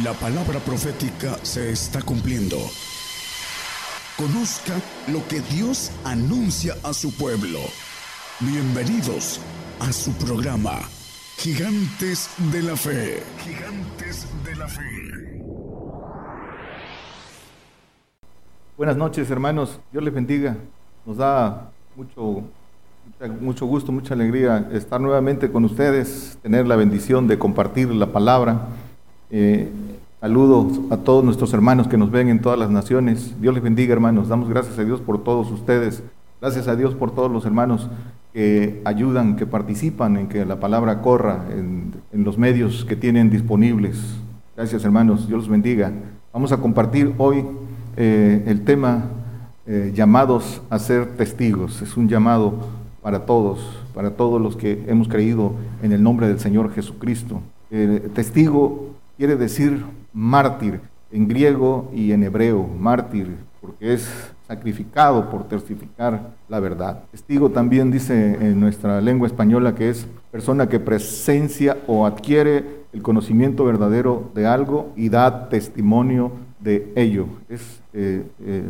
La palabra profética se está cumpliendo. Conozca lo que Dios anuncia a su pueblo. Bienvenidos a su programa, Gigantes de la Fe. Gigantes de la Fe. Buenas noches, hermanos. Dios les bendiga. Nos da mucho, mucho gusto, mucha alegría estar nuevamente con ustedes, tener la bendición de compartir la palabra. Eh, saludos a todos nuestros hermanos que nos ven en todas las naciones. Dios les bendiga, hermanos. Damos gracias a Dios por todos ustedes. Gracias a Dios por todos los hermanos que ayudan, que participan en que la palabra corra en, los medios que tienen disponibles. Gracias, hermanos. Dios los bendiga. Vamos a compartir hoy eh, el tema eh, llamados a ser testigos. Es un llamado para todos, para todos los que hemos creído en el nombre del Señor Jesucristo. testigo quiere decir mártir en griego y en hebreo, mártir, porque es sacrificado por testificar la verdad. Testigo también dice en nuestra lengua española que es persona que presencia o adquiere el conocimiento verdadero de algo y da testimonio de ello. Es, eh, eh,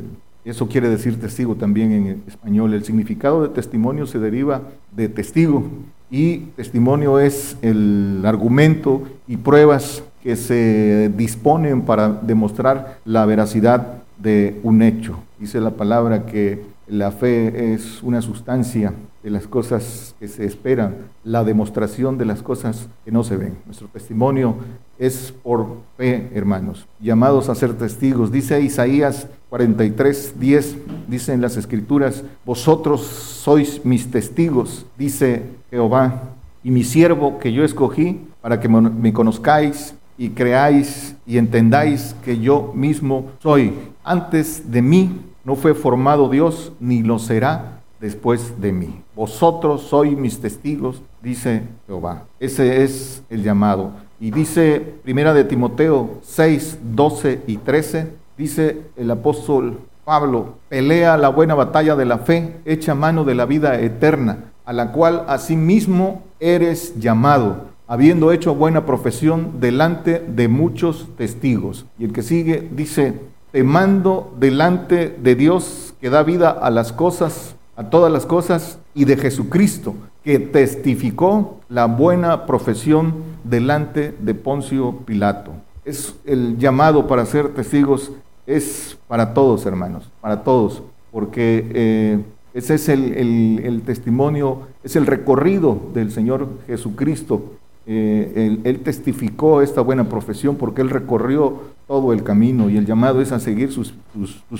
eso quiere decir testigo también en español. El significado de testimonio se deriva de testigo y testimonio es el argumento y pruebas que se disponen para demostrar la veracidad de un hecho. Dice la palabra que la fe es una sustancia de las cosas que se esperan, la demostración de las cosas que no se ven. Nuestro testimonio es por fe, hermanos, llamados a ser testigos. Dice Isaías 43, 10, dice en las escrituras, vosotros sois mis testigos, dice Jehová, y mi siervo que yo escogí para que me conozcáis y creáis y entendáis que yo mismo soy. Antes de mí no fue formado Dios, ni lo será después de mí. Vosotros sois mis testigos, dice Jehová. Ese es el llamado. Y dice Primera de Timoteo 6, 12 y 13, dice el apóstol Pablo, pelea la buena batalla de la fe, echa mano de la vida eterna, a la cual asimismo eres llamado habiendo hecho buena profesión delante de muchos testigos. Y el que sigue dice, te mando delante de Dios que da vida a las cosas, a todas las cosas, y de Jesucristo, que testificó la buena profesión delante de Poncio Pilato. Es el llamado para ser testigos, es para todos, hermanos, para todos, porque eh, ese es el testimonio, es el recorrido del Señor Jesucristo eh, él, testificó esta buena profesión porque él recorrió todo el camino y el llamado es a seguir sus,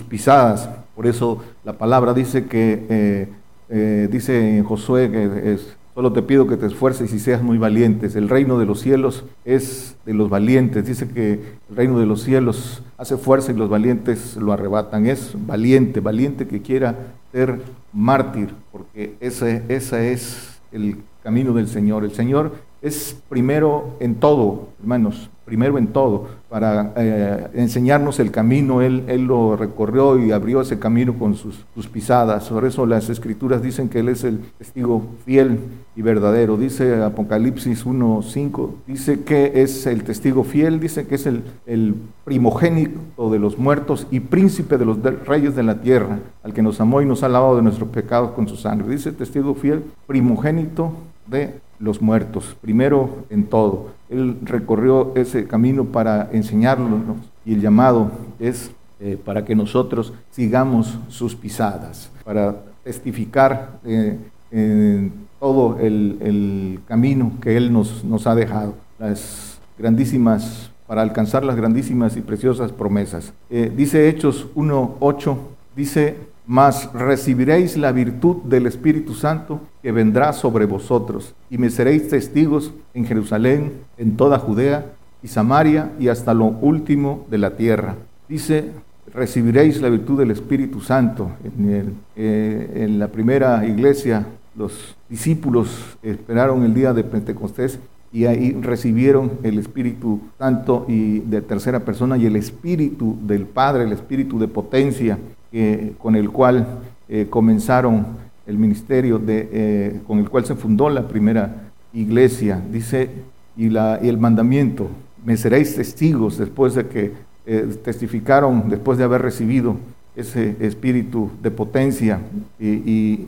pisadas. Por eso la palabra dice que, eh, eh, dice Josué que es, solo te pido que te esfuerces y seas muy valientes. El reino de los cielos es de los valientes. Dice que el reino de los cielos hace fuerza y los valientes lo arrebatan. Es valiente, valiente que quiera ser mártir, porque ese, ese es el camino del Señor. El Señor es primero en todo, hermanos, primero en todo, para eh, enseñarnos el camino. Él, él, lo recorrió y abrió ese camino con sus, pisadas. Por eso las escrituras dicen que Él es el testigo fiel y verdadero. Dice Apocalipsis 1.5, dice que es el testigo fiel, dice que es el, el primogénito de los muertos y príncipe de los reyes de la tierra, al que nos amó y nos ha lavado de nuestros pecados con su sangre. Dice testigo fiel, primogénito de los muertos, primero en todo. Él recorrió ese camino para enseñarnos y el llamado es eh, para que nosotros sigamos sus pisadas, para testificar eh, en todo el, camino que Él nos, nos ha dejado, las grandísimas, para alcanzar las grandísimas y preciosas promesas. Eh, dice Hechos 1.8, dice mas recibiréis la virtud del Espíritu Santo que vendrá sobre vosotros, y me seréis testigos en Jerusalén, en toda Judea y Samaria y hasta lo último de la tierra. Dice, recibiréis la virtud del Espíritu Santo. En, eh, en la primera iglesia los discípulos esperaron el día de Pentecostés y ahí recibieron el Espíritu Santo y de tercera persona y el Espíritu del Padre, el Espíritu de potencia con el cual eh, comenzaron el ministerio, de, eh, con el cual se fundó la primera iglesia, dice, y, la, y el mandamiento me seréis testigos después de que eh, testificaron, después de haber recibido ese espíritu de potencia y,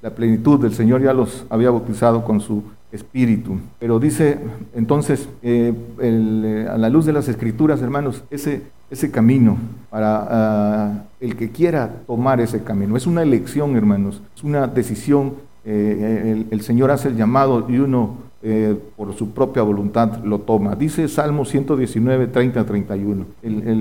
la plenitud del Señor ya los había bautizado con su espíritu. Pero dice entonces, a la luz de las escrituras, hermanos, ese, ese camino para ah, el que quiera tomar ese camino, es una elección, hermanos, es una decisión. Eh, el, Señor hace el llamado y uno por su propia voluntad lo toma. Dice Salmo 119, 30, 31,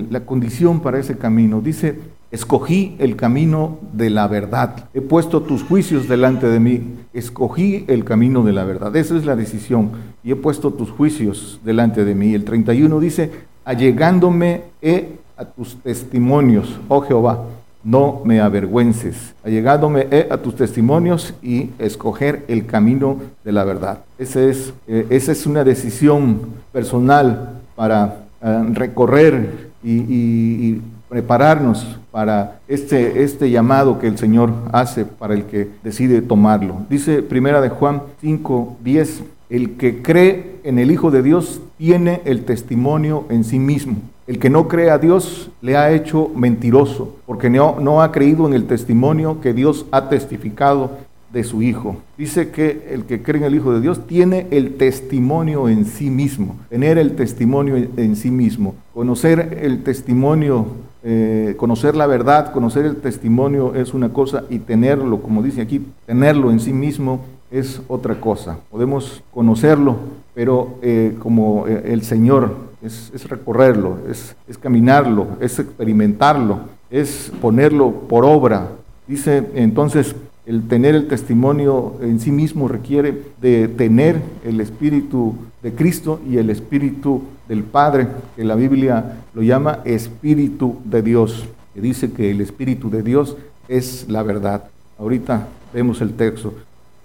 la condición para ese camino. Dice, Escogí el camino de la verdad. He puesto tus juicios delante de mí. Escogí el camino de la verdad. Esa es la decisión. Y he puesto tus juicios delante de mí. El 31 dice, allegándome he a tus testimonios, oh Jehová, no me avergüences. Allegándome he a tus testimonios y escoger el camino de la verdad. Es, eh, esa es una decisión personal para eh, recorrer y prepararnos para este, este llamado que el Señor hace para el que decide tomarlo. Dice primera de Juan 5, 10, el que cree en el Hijo de Dios tiene el testimonio en sí mismo. El que no cree a Dios le ha hecho mentiroso, porque no, no ha creído en el testimonio que Dios ha testificado de su Hijo. Dice que el que cree en el Hijo de Dios tiene el testimonio en sí mismo, tener el testimonio en sí mismo, conocer el testimonio, eh, conocer la verdad, conocer el testimonio es una cosa y tenerlo, como dice aquí, tenerlo en sí mismo es otra cosa. Podemos conocerlo, pero eh, como eh, el Señor es, recorrerlo, es, es caminarlo, es experimentarlo, es ponerlo por obra. Dice entonces, el tener el testimonio en sí mismo requiere de tener el Espíritu de Cristo y el Espíritu del Padre, que la Biblia lo llama Espíritu de Dios, que dice que el Espíritu de Dios es la verdad. Ahorita vemos el texto.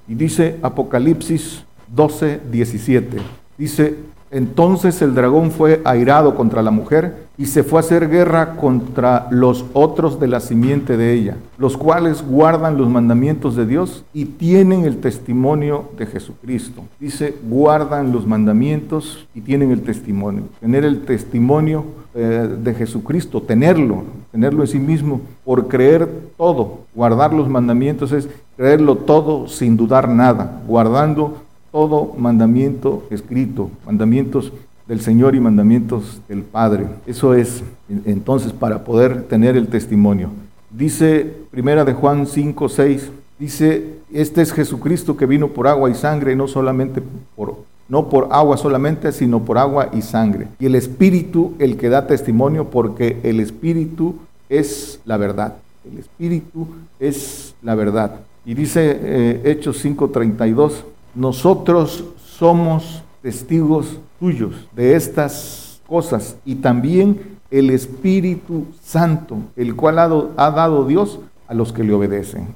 Y dice Apocalipsis 12, 17. Dice, entonces el dragón fue airado contra la mujer y se fue a hacer guerra contra los otros de la simiente de ella, los cuales guardan los mandamientos de Dios y tienen el testimonio de Jesucristo. Dice, guardan los mandamientos y tienen el testimonio. Tener el testimonio eh, de Jesucristo, tenerlo, tenerlo en sí mismo, por creer todo. Guardar los mandamientos es creerlo todo sin dudar nada, guardando todo mandamiento escrito, mandamientos del Señor y mandamientos del Padre. Eso es entonces para poder tener el testimonio. Dice Primera de Juan 5, 6, dice, este es Jesucristo que vino por agua y sangre, no solamente por no por agua solamente, sino por agua y sangre. Y el Espíritu el que da testimonio, porque el Espíritu es la verdad. El Espíritu es la verdad. Y dice eh, Hechos 5:32, nosotros somos testigos tuyos de estas cosas y también el Espíritu Santo, el cual ha, dado Dios a los que le obedecen.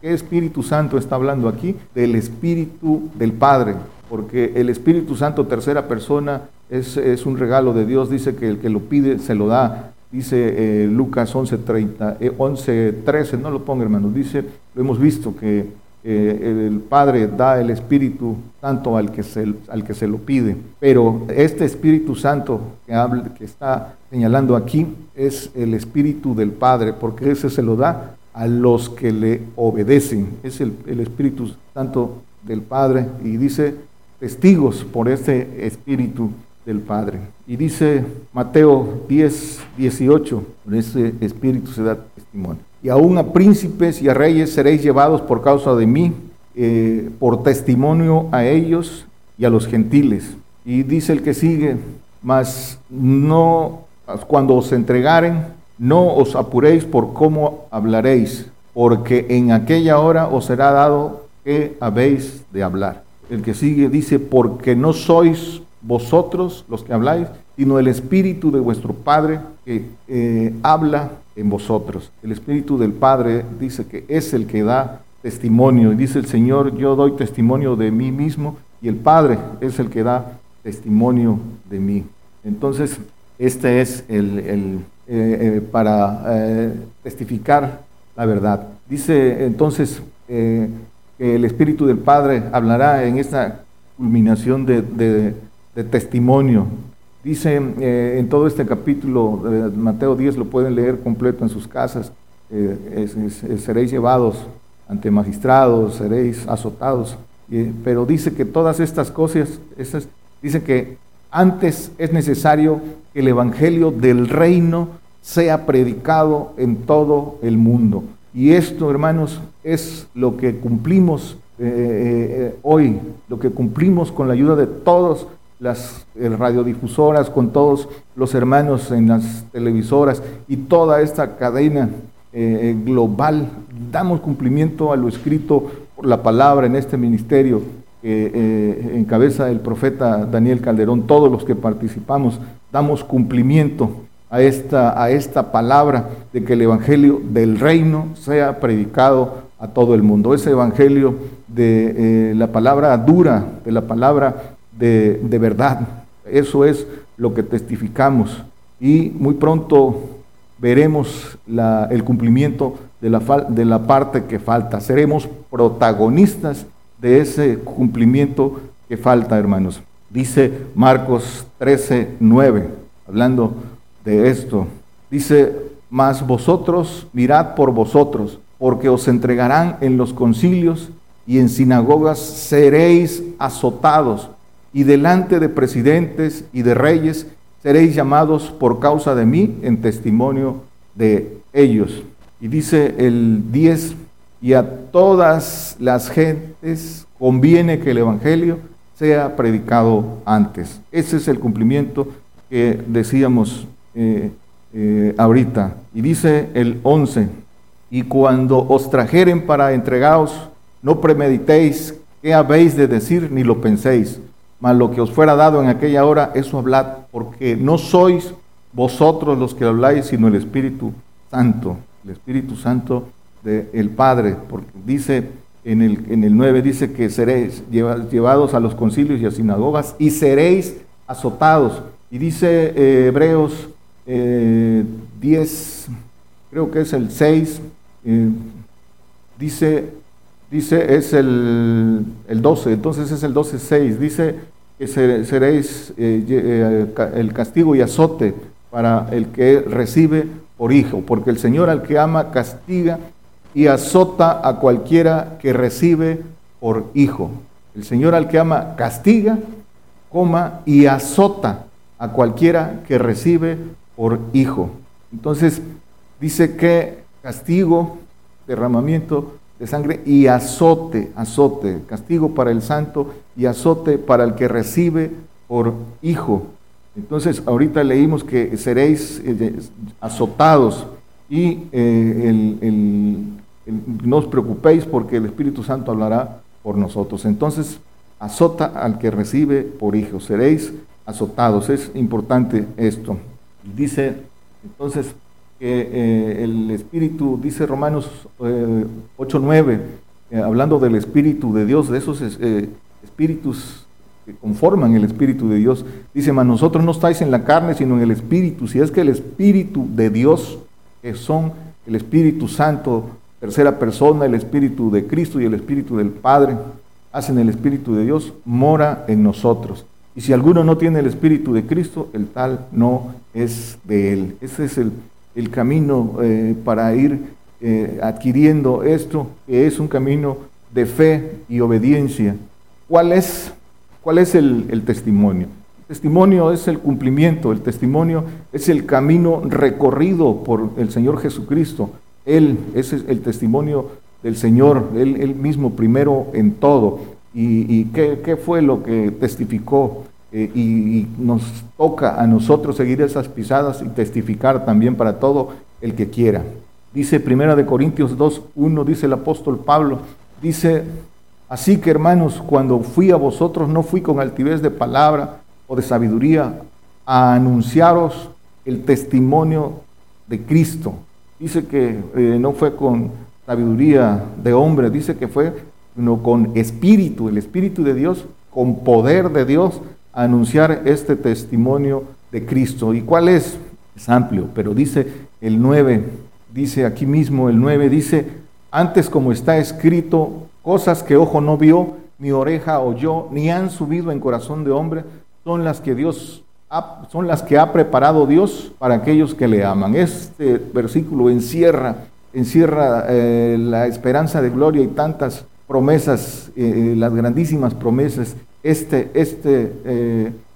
¿Qué Espíritu Santo está hablando aquí? Del Espíritu del Padre, porque el Espíritu Santo, tercera persona, es, un regalo de Dios, dice que el que lo pide se lo da. Dice eh, Lucas 11:30, 11:13, eh, no lo ponga hermanos, dice, lo hemos visto que eh, el Padre da el Espíritu Santo al que, se, al que se lo pide. Pero este Espíritu Santo que, habla, que está señalando aquí es el Espíritu del Padre, porque ese se lo da a los que le obedecen. Es el, el Espíritu Santo del Padre y dice testigos por ese Espíritu del Padre. Y dice Mateo 10, 18, por ese Espíritu se da testimonio y aún a príncipes y a reyes seréis llevados por causa de mí, eh, por testimonio a ellos y a los gentiles. Y dice el que sigue, mas no, cuando os entregaren, no os apuréis por cómo hablaréis, porque en aquella hora os será dado que habéis de hablar. El que sigue dice, porque no sois vosotros los que habláis, sino el Espíritu de vuestro Padre que eh, habla en vosotros. El Espíritu del Padre dice que es el que da testimonio. Y dice el Señor, yo doy testimonio de mí mismo y el Padre es el que da testimonio de mí. Entonces, este es el, eh, eh, para testificar la verdad. Dice entonces que el Espíritu del Padre hablará en esta culminación de, testimonio. Dice eh, en todo este capítulo Mateo 10, lo pueden leer completo en sus casas, eh, seréis llevados ante magistrados, seréis azotados. pero dice que todas estas cosas, esas, dice que antes es necesario que el Evangelio del reino sea predicado en todo el mundo. Y esto, hermanos, es lo que cumplimos eh, eh, hoy, lo que cumplimos con la ayuda de todas las eh, radiodifusoras, con todos los hermanos en las televisoras y toda esta cadena global. Damos cumplimiento a lo escrito por la palabra en este ministerio que encabeza el profeta Daniel Calderón. Todos los que participamos damos cumplimiento a esta, a esta palabra de que el Evangelio del reino sea predicado a todo el mundo. Ese Evangelio de eh, la palabra dura, de la palabra de, verdad. Eso es lo que testificamos. Y muy pronto veremos el cumplimiento de la, de la parte que falta. Seremos protagonistas de ese cumplimiento que falta, hermanos. Dice Marcos 13, 9, hablando de esto. Dice, mas vosotros mirad por vosotros, porque os entregarán en los concilios y en sinagogas seréis azotados, y delante de presidentes y de reyes seréis llamados por causa de mí en testimonio de ellos. Y dice el 10, y a todas las gentes conviene que el Evangelio sea predicado antes. Ese es el cumplimiento que decíamos eh, eh, ahorita. Y dice el 11, y cuando os trajeren para entregaros, no premeditéis qué habéis de decir, ni lo penséis, mas lo que os fuera dado en aquella hora, eso hablad, porque no sois vosotros los que habláis, sino el Espíritu Santo, el Espíritu Santo del Padre, porque dice en el, en el 9, dice que seréis llevados a los concilios y a sinagogas y seréis azotados. Y dice eh, Hebreos 10, eh, creo que es el 6, eh, dice, dice, es el, el, 12, entonces es el 12, 6, dice que seréis eh, el castigo y azote para el que recibe por hijo, porque el Señor al que ama castiga y azota a cualquiera que recibe por hijo. El Señor al que ama castiga, coma y azota a cualquiera que recibe por hijo. Entonces, dice que castigo, derramamiento de sangre y azote, azote, castigo para el santo y azote para el que recibe por hijo. Entonces, ahorita leímos que seréis eh, azotados y eh, no os preocupéis porque el Espíritu Santo hablará por nosotros. Entonces, azota al que recibe por hijo. Seréis azotados. Es importante esto. Dice entonces que eh, el Espíritu, dice Romanos 8.9, eh, eh, hablando del Espíritu de Dios, de esos espíritus que conforman el Espíritu de Dios, dice, mas nosotros no estáis en la carne, sino en el Espíritu. Si es que el Espíritu de Dios, que son el Espíritu Santo, tercera persona, el Espíritu de Cristo y el Espíritu del Padre, hacen el Espíritu de Dios, mora en nosotros. Y si alguno no tiene el Espíritu de Cristo, el tal no es de él. Ese es el, camino eh, para ir eh, adquiriendo esto, que es un camino de fe y obediencia. ¿Cuál es, cuál es el, el testimonio? El testimonio es el cumplimiento, el testimonio es el camino recorrido por el Señor Jesucristo. Él, es el testimonio del Señor, Él, mismo primero en todo. ¿Y, qué, fue lo que testificó? Eh, y, nos toca a nosotros seguir esas pisadas y testificar también para todo el que quiera. Dice Primera de Corintios 2, 1, dice el apóstol Pablo, dice, así que hermanos, cuando fui a vosotros no fui con altivez de palabra o de sabiduría a anunciaros el testimonio de Cristo. Dice que eh, no fue con sabiduría de hombre, dice que fue no, con espíritu, el espíritu de Dios, con poder de Dios, anunciar este testimonio de Cristo. ¿Y cuál es? Es amplio, pero dice el 9, dice aquí mismo el 9, dice, antes como está escrito, cosas que ojo no vio, ni oreja oyó, ni han subido en corazón de hombre, son las que Dios ha, son las que ha preparado Dios para aquellos que le aman. Este versículo encierra, encierra eh, la esperanza de gloria y tantas promesas, eh, las grandísimas promesas. Este, este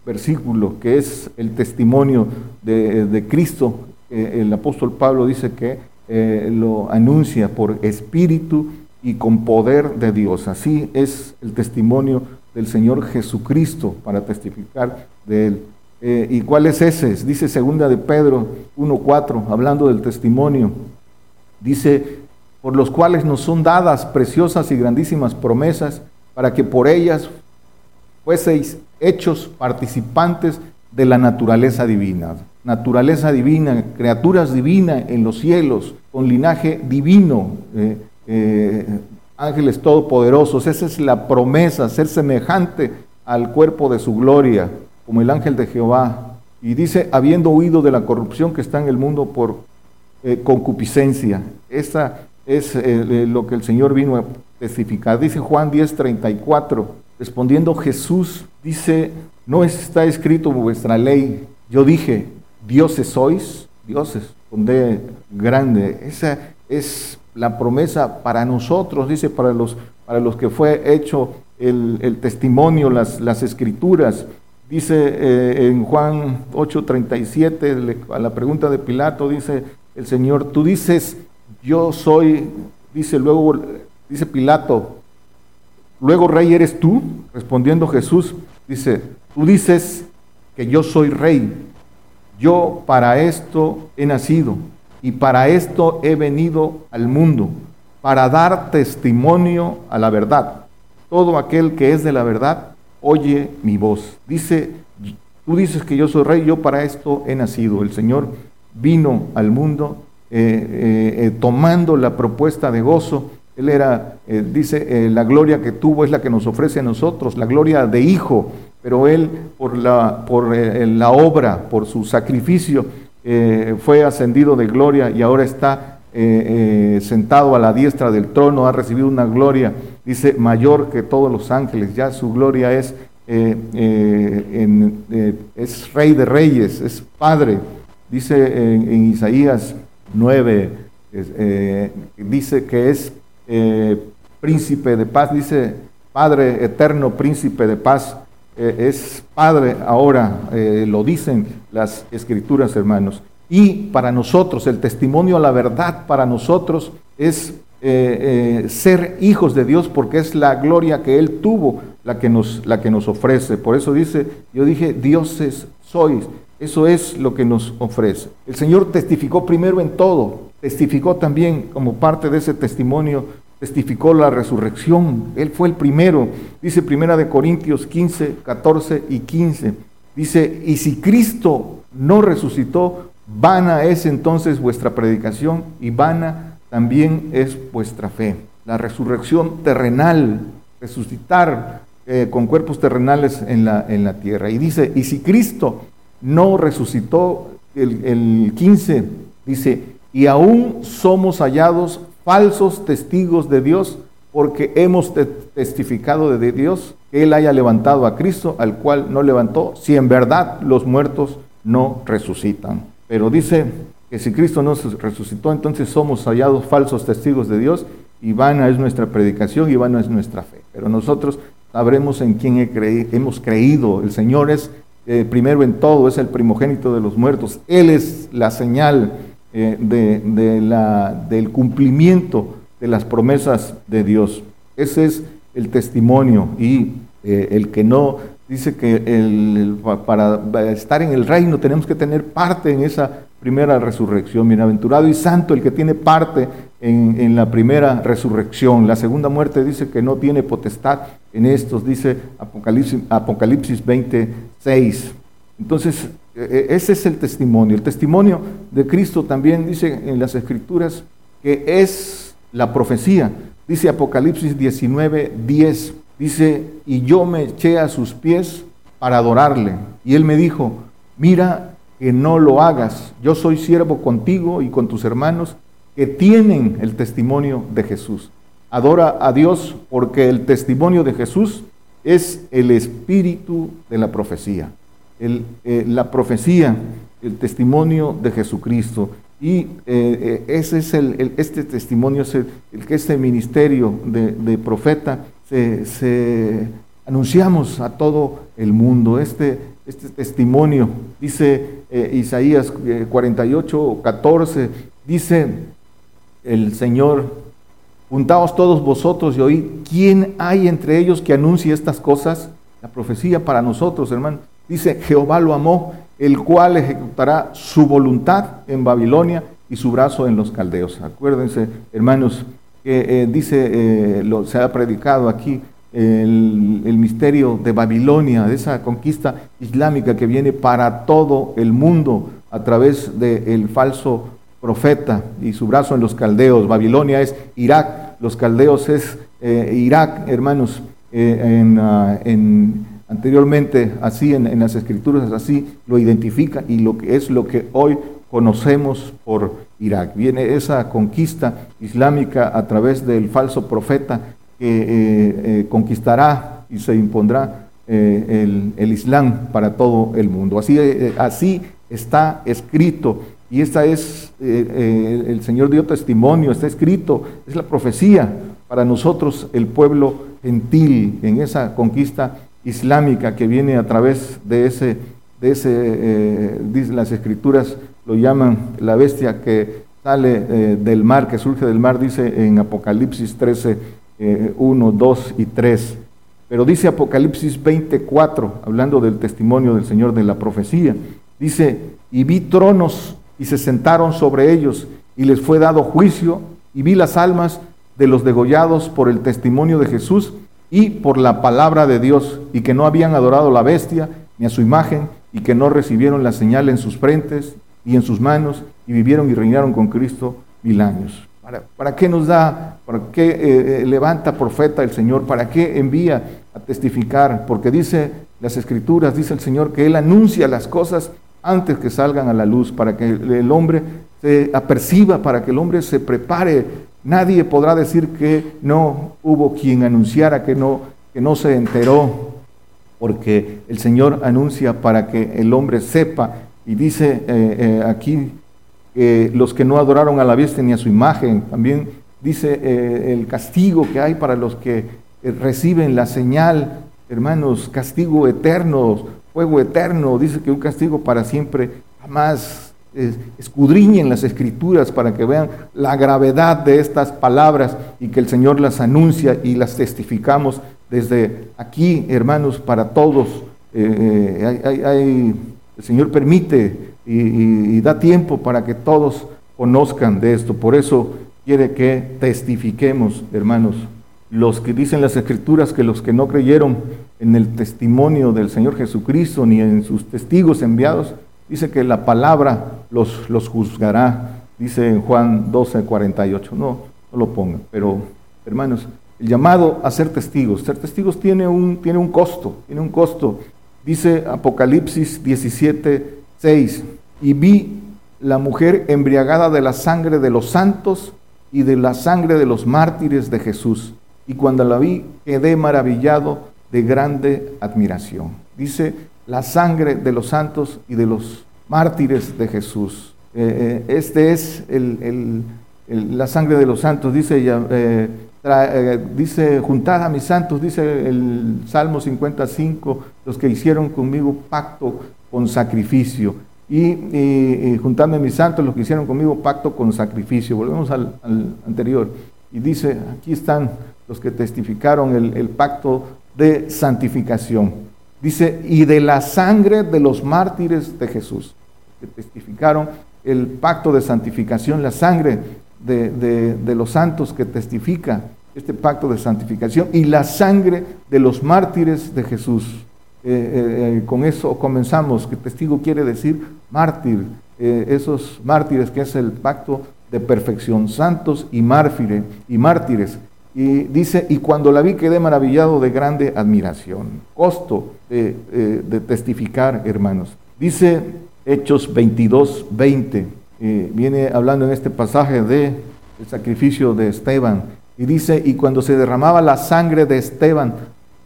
versículo que es el testimonio de, de Cristo, el apóstol Pablo dice que lo anuncia por espíritu y con poder de Dios. Así es el testimonio del Señor Jesucristo para testificar de Él. Eh, ¿Y cuál es ese? Dice segunda de Pedro 1.4, hablando del testimonio. Dice, por los cuales nos son dadas preciosas y grandísimas promesas, para que por ellas fueseis hechos participantes de la naturaleza divina. Naturaleza divina, criaturas divinas en los cielos, con linaje divino. Eh, eh, ángeles todopoderosos. Esa es la promesa, ser semejante al cuerpo de su gloria, como el ángel de Jehová. Y dice, habiendo huido de la corrupción que está en el mundo por eh, concupiscencia. Esa es eh, lo que el Señor vino a testificar. Dice Juan 10, 34, respondiendo Jesús, dice, no está escrito vuestra ley. Yo dije, dioses sois, dioses, con grande. Esa es la promesa para nosotros, dice, para los, para los que fue hecho el, testimonio, las, las, escrituras. Dice eh, en Juan 8:37, a la pregunta de Pilato, dice el Señor, tú dices, yo soy, dice luego, dice Pilato, luego rey eres tú, respondiendo Jesús, dice, tú dices que yo soy rey, yo para esto he nacido y para esto he venido al mundo, para dar testimonio a la verdad. Todo aquel que es de la verdad, oye mi voz. Dice, tú dices que yo soy rey, yo para esto he nacido. El Señor vino al mundo eh, eh, eh, tomando la propuesta de gozo. Él era, dice, la gloria que tuvo es la que nos ofrece a nosotros, la gloria de hijo, pero Él por la, por, la obra, por su sacrificio, fue ascendido de gloria y ahora está sentado a la diestra del trono, ha recibido una gloria, dice, mayor que todos los ángeles, ya su gloria es, es rey de reyes, es padre, dice en, Isaías 9, dice que es príncipe de paz, dice Padre eterno, príncipe de paz, eh, es Padre ahora, eh, lo dicen las escrituras, hermanos. Y para nosotros, el testimonio a la verdad para nosotros es eh, ser hijos de Dios porque es la gloria que Él tuvo la que, nos, la que nos ofrece. Por eso dice, yo dije, dioses sois. Eso es lo que nos ofrece. El Señor testificó primero en todo, testificó también como parte de ese testimonio testificó la resurrección. Él fue el primero. Dice Primera de Corintios 15, 14 y 15. Dice, y si Cristo no resucitó, vana es entonces vuestra predicación y vana también es vuestra fe. La resurrección terrenal, resucitar eh, con cuerpos terrenales en la, en la tierra. Y dice, y si Cristo no resucitó, el, el 15 dice, y aún somos hallados falsos testigos de Dios, porque hemos testificado de Dios que Él haya levantado a Cristo, al cual no levantó, si en verdad los muertos no resucitan. Pero dice que si Cristo no resucitó, entonces somos hallados falsos testigos de Dios y vana es nuestra predicación y vana es nuestra fe. Pero nosotros sabremos en quién hemos creído. El Señor es eh, primero en todo, es el primogénito de los muertos. Él es la señal eh, del cumplimiento de las promesas de Dios. Ese es el testimonio y eh, el que no dice que para estar en el reino tenemos que tener parte en esa primera resurrección. Bienaventurado y santo el que tiene parte en, la primera resurrección. La segunda muerte dice que no tiene potestad en estos, dice Apocalipsis, Apocalipsis 26. Entonces, e, e, ese es el testimonio. El testimonio de Cristo también dice en las Escrituras que es la profecía. Dice Apocalipsis 19, 10. Dice, y yo me eché a sus pies para adorarle. Y él me dijo, mira que no lo hagas. Yo soy siervo contigo y con tus hermanos que tienen el testimonio de Jesús. Adora a Dios porque el testimonio de Jesús es el espíritu de la profecía. Eh, la profecía, el testimonio de Jesucristo. Y eh, eh, ese es el, este testimonio, es el, que este ministerio de, profeta se, anunciamos a todo el mundo. Este, este testimonio, dice Isaías 48, 14, dice el Señor, juntaos todos vosotros y oíd, ¿quién hay entre ellos que anuncie estas cosas? La profecía para nosotros, hermano. Dice, Jehová lo amó, el cual ejecutará su voluntad en Babilonia y su brazo en los caldeos. Acuérdense, hermanos, que eh, dice, eh, lo, se ha predicado aquí el, el, misterio de Babilonia, de esa conquista islámica que viene para todo el mundo a través del falso profeta y su brazo en los caldeos. Babilonia es Irak, los caldeos es eh, Irak, hermanos, en, ah, en anteriormente, así en, las escrituras, así lo identifica y lo que es lo que hoy conocemos por Irak. Viene esa conquista islámica a través del falso profeta que eh, eh, conquistará y se impondrá eh, el, Islam para todo el mundo. Así, así está escrito y esta es, el Señor dio testimonio, está escrito, es la profecía para nosotros, el pueblo gentil, en esa conquista islámica que viene a través de ese, de ese eh, las escrituras lo llaman la bestia que sale eh, del mar, que surge del mar, dice en Apocalipsis 13, 1, 2 y 3. Pero dice Apocalipsis 24, hablando del testimonio del Señor de la profecía, dice, y vi tronos y se sentaron sobre ellos y les fue dado juicio y vi las almas de los degollados por el testimonio de Jesús y por la palabra de Dios, y que no habían adorado la bestia ni a su imagen, y que no recibieron la señal en sus frentes y en sus manos, y vivieron y reinaron con Cristo mil años. ¿Para, qué nos da, para qué eh, eh, levanta profeta el Señor? ¿Para qué envía a testificar? Porque dice las escrituras, dice el Señor, que Él anuncia las cosas antes que salgan a la luz, para que el hombre se aperciba, para que el hombre se prepare Nadie podrá decir que no hubo quien anunciara, que no, que no se enteró, porque el Señor anuncia para que el hombre sepa. Y dice eh, eh, aquí que los que no adoraron a la bestia ni a su imagen, también dice eh, el castigo que hay para los que reciben la señal, hermanos, castigo eterno, fuego eterno, dice que un castigo para siempre jamás escudriñen las escrituras para que vean la gravedad de estas palabras y que el Señor las anuncia y las testificamos desde aquí, hermanos, para todos. Eh, eh, el Señor permite y, da tiempo para que todos conozcan de esto. Por eso quiere que testifiquemos, hermanos. Los que dicen las escrituras que los que no creyeron en el testimonio del Señor Jesucristo ni en sus testigos enviados, Dice que la palabra los, los juzgará, dice en Juan 12, 48. No, no lo pongan, pero hermanos, el llamado a ser testigos. Ser testigos tiene un, tiene un costo, tiene un costo. Dice Apocalipsis 17, 6. Y vi la mujer embriagada de la sangre de los santos y de la sangre de los mártires de Jesús. Y cuando la vi quedé maravillado de grande admiración. Dice la sangre de los santos y de los mártires de Jesús. Eh, eh, este es la sangre de los santos, dice, eh, dice, juntad a mis santos, dice el Salmo 55, los que hicieron conmigo pacto con sacrificio. Y, juntando a mis santos, los que hicieron conmigo pacto con sacrificio. Volvemos al, anterior. Y dice, aquí están los que testificaron el pacto de santificación. Dice, y de la sangre de los mártires de Jesús, que testificaron el pacto de santificación, la sangre de, los santos que testifica este pacto de santificación y la sangre de los mártires de Jesús. Eh, eh, eh, con eso comenzamos, que testigo quiere decir mártir, esos mártires que es el pacto de perfección, santos y, y mártires y dice, y cuando la vi quedé maravillado de grande admiración. Costo de, eh, testificar, hermanos. Dice Hechos 22, 20. Eh, viene hablando en este pasaje de sacrificio de Esteban. Y dice, y cuando se derramaba la sangre de Esteban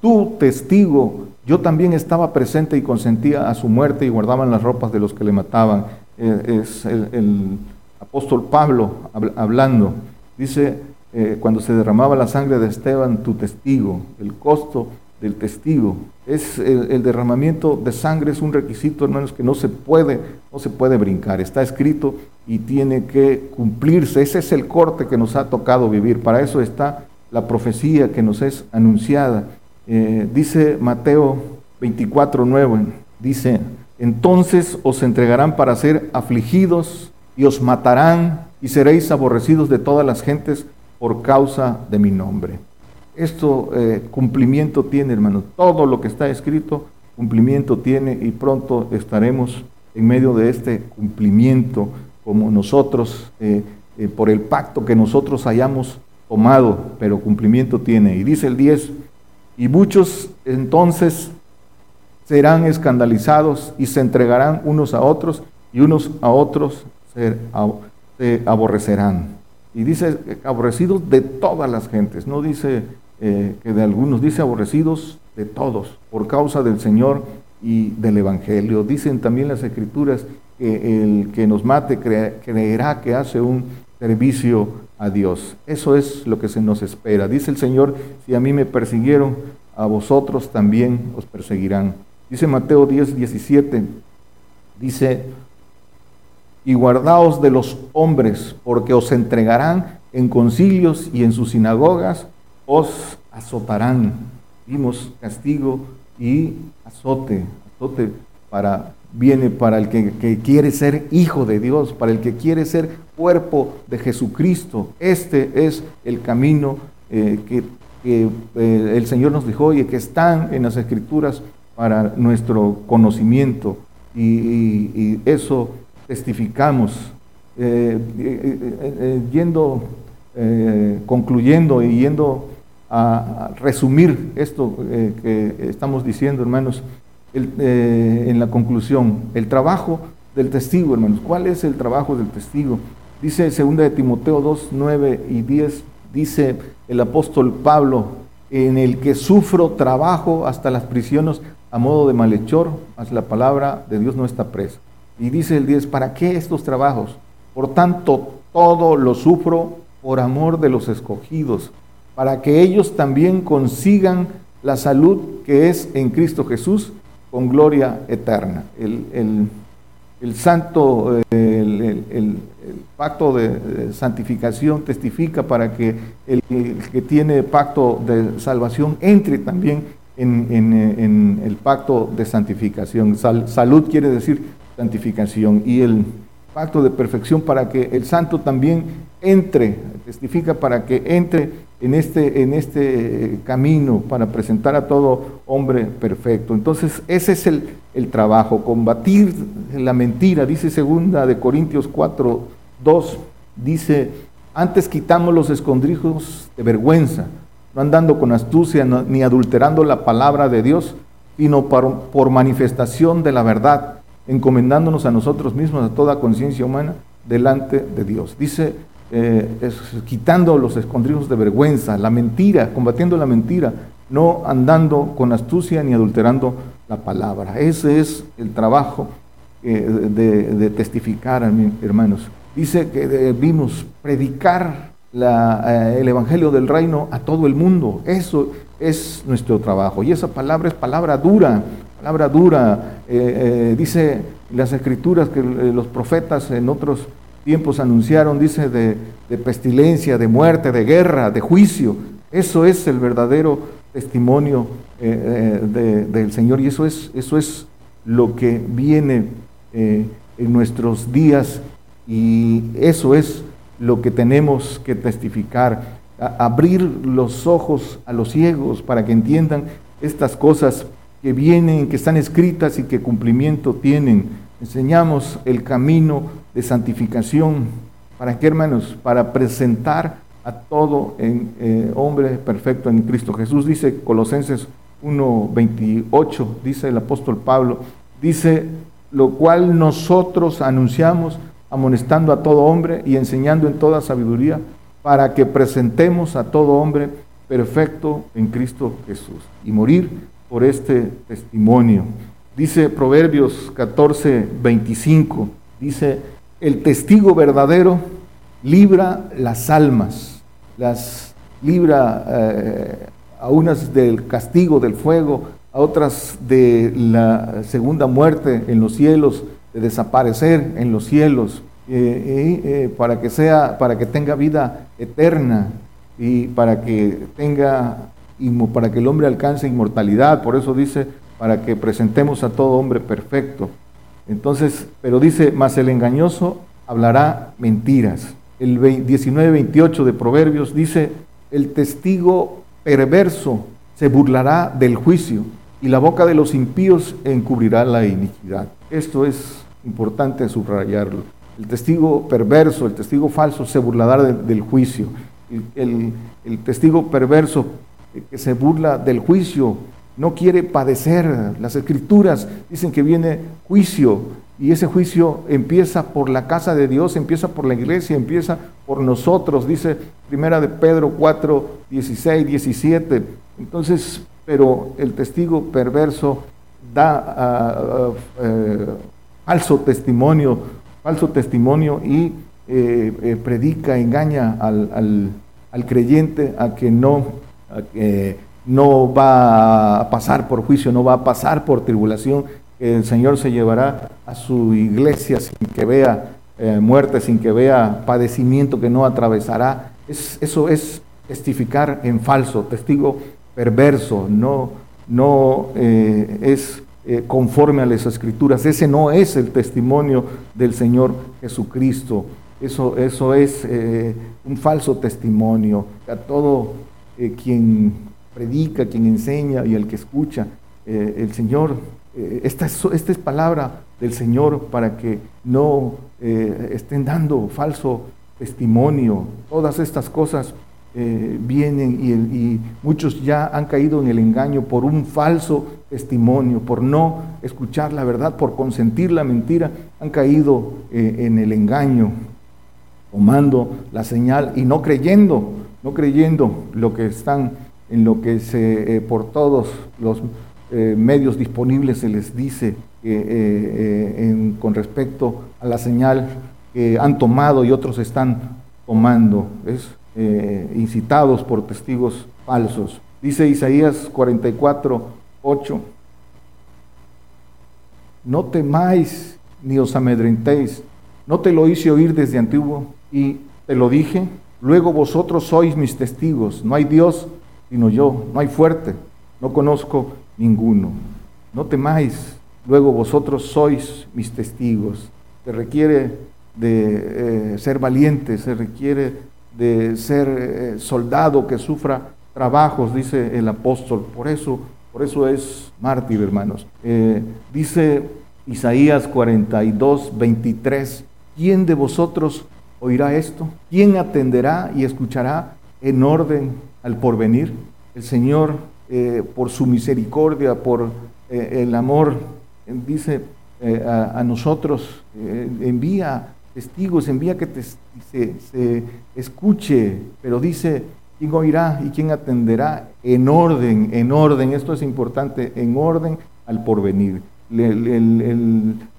tú testigo, yo también estaba presente y consentía a su muerte y guardaban las ropas de los que le mataban. Eh, es el, apóstol Pablo hablando. Dice, eh, cuando se derramaba la sangre de Esteban, tu testigo, el costo del testigo. Es el, derramamiento de sangre es un requisito, hermanos, que no se puede, no se puede brincar. Está escrito y tiene que cumplirse. Ese es el corte que nos ha tocado vivir. Para eso está la profecía que nos es anunciada. Eh, dice Mateo 24, 9, dice, entonces os entregarán para ser afligidos y os matarán y seréis aborrecidos de todas las gentes por causa de mi nombre. Esto eh, cumplimiento tiene, hermano. Todo lo que está escrito, cumplimiento tiene y pronto estaremos en medio de este cumplimiento como nosotros, eh, eh, por el pacto que nosotros hayamos tomado, pero cumplimiento tiene. Y dice el 10, y muchos entonces serán escandalizados y se entregarán unos a otros y unos a otros se, se aborrecerán. Y dice aborrecidos de todas las gentes, no dice eh, que de algunos dice aborrecidos de todos por causa del Señor y del Evangelio. Dicen también las Escrituras que el que nos mate creerá que hace un servicio a Dios. Eso es lo que se nos espera. Dice el Señor, si a mí me persiguieron, a vosotros también os perseguirán. Dice Mateo 10, 17, dice, y guardaos de los hombres, porque os entregarán en concilios y en sus sinagogas os azotarán. Vimos castigo y azote. Azote para, viene para el que, quiere ser hijo de Dios, para el que quiere ser cuerpo de Jesucristo. Este es el camino eh, que, eh, el Señor nos dijo y que están en las Escrituras para nuestro conocimiento. Y, eso testificamos. Eh, yendo, concluyendo y yendo a resumir esto eh, que estamos diciendo, hermanos, eh, en la conclusión. El trabajo del testigo, hermanos. ¿Cuál es el trabajo del testigo? Dice 2 de Timoteo 2, 9 y 10, dice el apóstol Pablo, en el que sufro trabajo hasta las prisiones a modo de malhechor, mas la palabra de Dios no está presa. Y dice el 10, ¿para qué estos trabajos? Por tanto, todo lo sufro por amor de los escogidos para que ellos también consigan la salud que es en Cristo Jesús con gloria eterna. El, santo, el, pacto de, santificación testifica para que el, que tiene pacto de salvación entre también en, el pacto de santificación. salud quiere decir santificación y el pacto de perfección para que el santo también entre, testifica para que entre en este, en este camino para presentar a todo hombre perfecto. Entonces, ese es el, trabajo, combatir la mentira, dice segunda de Corintios 4, 2, dice, antes quitamos los escondrijos de vergüenza, no andando con astucia ni adulterando la palabra de Dios, sino por, por manifestación de la verdad, encomendándonos a nosotros mismos, a toda conciencia humana, delante de Dios. Dice eh, quitando los escondrijos de vergüenza, la mentira, combatiendo la mentira, no andando con astucia ni adulterando la palabra. Ese es el trabajo eh, de, testificar, hermanos. Dice que debimos predicar eh, el Evangelio del Reino a todo el mundo. Eso es nuestro trabajo. Y esa palabra es palabra dura, palabra dura. dice las escrituras que los profetas en otros tiempos anunciaron, dice, de, pestilencia, de muerte, de guerra, de juicio. Eso es el verdadero testimonio eh, eh, del Señor y eso es, eso es lo que viene eh, en nuestros días y eso es lo que tenemos que testificar, abrir los ojos a los ciegos para que entiendan estas cosas que vienen, que están escritas y que cumplimiento tienen. Enseñamos el camino de santificación. ¿Para qué, hermanos? Para presentar a todo en, eh, hombre perfecto en Cristo Jesús. Dice Colosenses 1.28, dice el apóstol Pablo, dice, lo cual nosotros anunciamos, amonestando a todo hombre y enseñando en toda sabiduría, para que presentemos a todo hombre perfecto en Cristo Jesús y morir por este testimonio. Dice Proverbios 14, 25, dice, el testigo verdadero libra las almas, las libra eh, a unas del castigo, del fuego, a otras de la segunda muerte en los cielos, de desaparecer en los cielos, eh, eh, para que sea, para que tenga vida eterna y para que tenga, para que el hombre alcance inmortalidad. Por eso dice para que presentemos a todo hombre perfecto. Entonces, pero dice, más el engañoso hablará mentiras. El 19-28 de Proverbios dice, el testigo perverso se burlará del juicio y la boca de los impíos encubrirá la iniquidad. Esto es importante subrayarlo. El testigo perverso, el testigo falso se burlará del juicio. El testigo perverso que se burla del juicio no quiere padecer. Las escrituras dicen que viene juicio y ese juicio empieza por la casa de Dios, empieza por la iglesia, empieza por nosotros, dice Primera de Pedro 4, 16, 17. Entonces, pero el testigo perverso da uh, falso testimonio, falso testimonio y eh, eh, predica, engaña al, al, creyente a que no, que no va a pasar por juicio, no va a pasar por tribulación, el Señor se llevará a su iglesia sin que vea eh, muerte, sin que vea padecimiento que no atravesará. Es, eso es testificar en falso, testigo perverso, no, no eh, es eh, conforme a las escrituras. Ese no es el testimonio del Señor Jesucristo. Eso, eso es un falso testimonio. A todo quien predica, quien enseña y el que escucha. Eh, el Señor, eh, esta, es, palabra del Señor para que no eh, estén dando falso testimonio. Todas estas cosas vienen y, y, muchos ya han caído en el engaño por un falso testimonio, por no escuchar la verdad, por consentir la mentira, han caído en el engaño, tomando la señal y no creyendo, no creyendo lo que están en lo que se, eh, por todos los eh, medios disponibles se les dice eh, con respecto a la señal que han tomado y otros están tomando, es incitados por testigos falsos. Dice Isaías 44, 8, no temáis ni os amedrentéis, no te lo hice oír desde antiguo y te lo dije, luego vosotros sois mis testigos, no hay Dios sino yo. No hay fuerte, no conozco ninguno. No temáis, luego vosotros sois mis testigos. Se requiere de eh, ser valiente, se requiere de ser eh, soldado que sufra trabajos, dice el apóstol. Por eso, por eso es mártir, hermanos. Eh, dice Isaías 42, 23, ¿quién de vosotros oirá esto? ¿Quién atenderá y escuchará en orden al porvenir. El Señor, eh, por su misericordia, por eh, el amor, dice eh, a, nosotros, envía testigos, envía que se, escuche, pero dice, ¿quién oirá y quién atenderá? En orden, en orden, esto es importante, en orden al porvenir.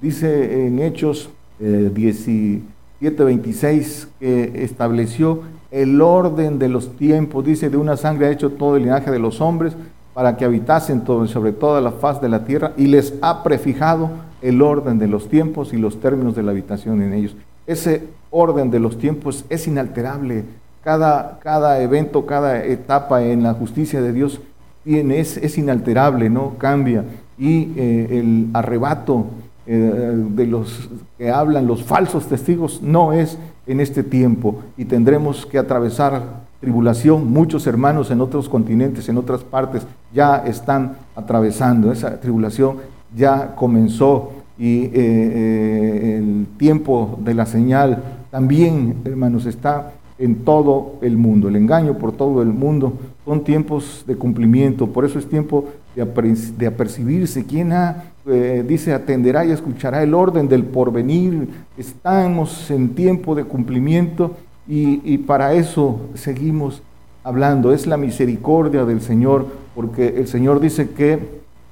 dice en Hechos 17, 26 que estableció el orden de los tiempos, dice, de una sangre ha hecho todo el linaje de los hombres para que habitasen sobre toda la faz de la tierra y les ha prefijado el orden de los tiempos y los términos de la habitación en ellos. Ese orden de los tiempos es inalterable. Cada, cada evento, cada etapa en la justicia de Dios tiene, es, es inalterable, no cambia. Y eh, el arrebato eh, de los que hablan, los falsos testigos, no es en este tiempo y tendremos que atravesar tribulación. Muchos hermanos en otros continentes, en otras partes, ya están atravesando. Esa tribulación ya comenzó y eh, eh, el tiempo de la señal también, hermanos, está en todo el mundo. El engaño por todo el mundo son tiempos de cumplimiento. Por eso es tiempo de, apercibirse. ¿Quién ha eh, dice, atenderá y escuchará el orden del porvenir. Estamos en tiempo de cumplimiento y, para eso seguimos hablando, es la misericordia del Señor, porque el Señor dice que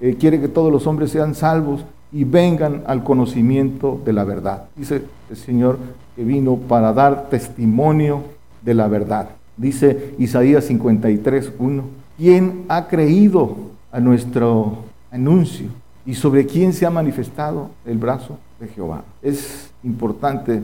eh, quiere que todos los hombres sean salvos y vengan al conocimiento de la verdad. Dice el Señor que vino para dar testimonio de la verdad. Dice Isaías 53, 1. ¿Quién ha creído a nuestro anuncio? ¿Y sobre quién se ha manifestado el brazo de Jehová? Es importante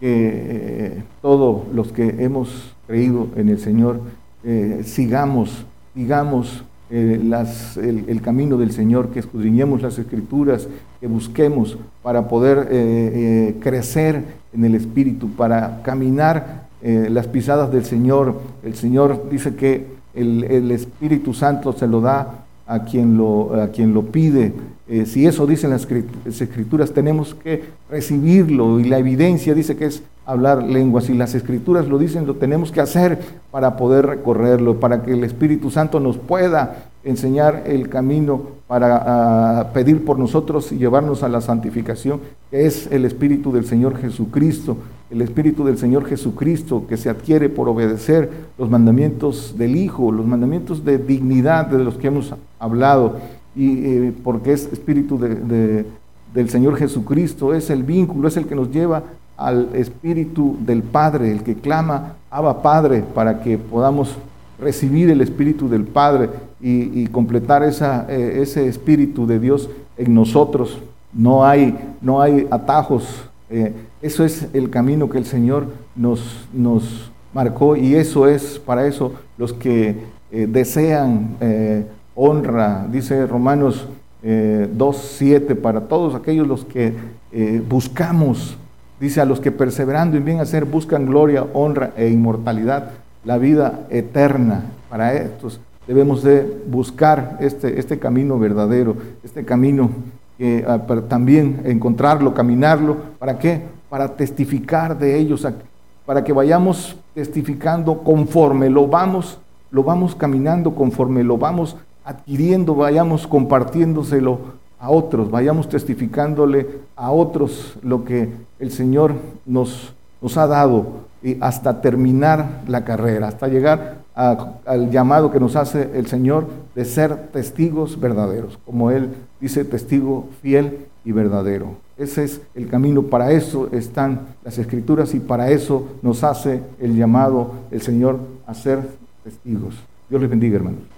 que eh, todos los que hemos creído en el Señor eh, sigamos, sigamos eh, las, el, camino del Señor, que escudriñemos las escrituras, que busquemos para poder crecer en el Espíritu, para caminar las pisadas del Señor. El Señor dice que el, el Espíritu Santo se lo da a quien lo, a quien lo pide. Eh, si eso dicen las escrituras, tenemos que recibirlo y la evidencia dice que es hablar lenguas y las escrituras lo dicen, lo tenemos que hacer para poder recorrerlo, para que el Espíritu Santo nos pueda enseñar el camino para ah, pedir por nosotros y llevarnos a la santificación, que es el Espíritu del Señor Jesucristo, el Espíritu del Señor Jesucristo que se adquiere por obedecer los mandamientos del Hijo, los mandamientos de dignidad de los que hemos hablado, y eh, porque es Espíritu del Señor Jesucristo, es el vínculo, es el que nos lleva al Espíritu del Padre, el que clama, Abba Padre, para que podamos recibir el Espíritu del Padre y, completar eh, ese Espíritu de Dios en nosotros. No hay, no hay atajos. Eh, eso es el camino que el Señor nos, nos marcó y eso es para eso los que eh, desean honra, dice Romanos 2.7, para todos aquellos los que buscamos, dice a los que perseverando en bien hacer buscan gloria, honra e inmortalidad la vida eterna. Para estos debemos de buscar este, este camino verdadero, este camino que ah, también encontrarlo, caminarlo. ¿Para qué? Para testificar de ellos, para que vayamos testificando conforme lo vamos, lo vamos caminando, conforme lo vamos adquiriendo, vayamos compartiéndoselo a otros, vayamos testificándole a otros lo que el Señor nos, nos ha dado hasta terminar la carrera, hasta llegar al llamado que nos hace el Señor de ser testigos verdaderos, como Él dice, testigo fiel y verdadero. Ese es el camino, para eso están las escrituras y para eso nos hace el llamado el Señor a ser testigos. Dios les bendiga, hermanos.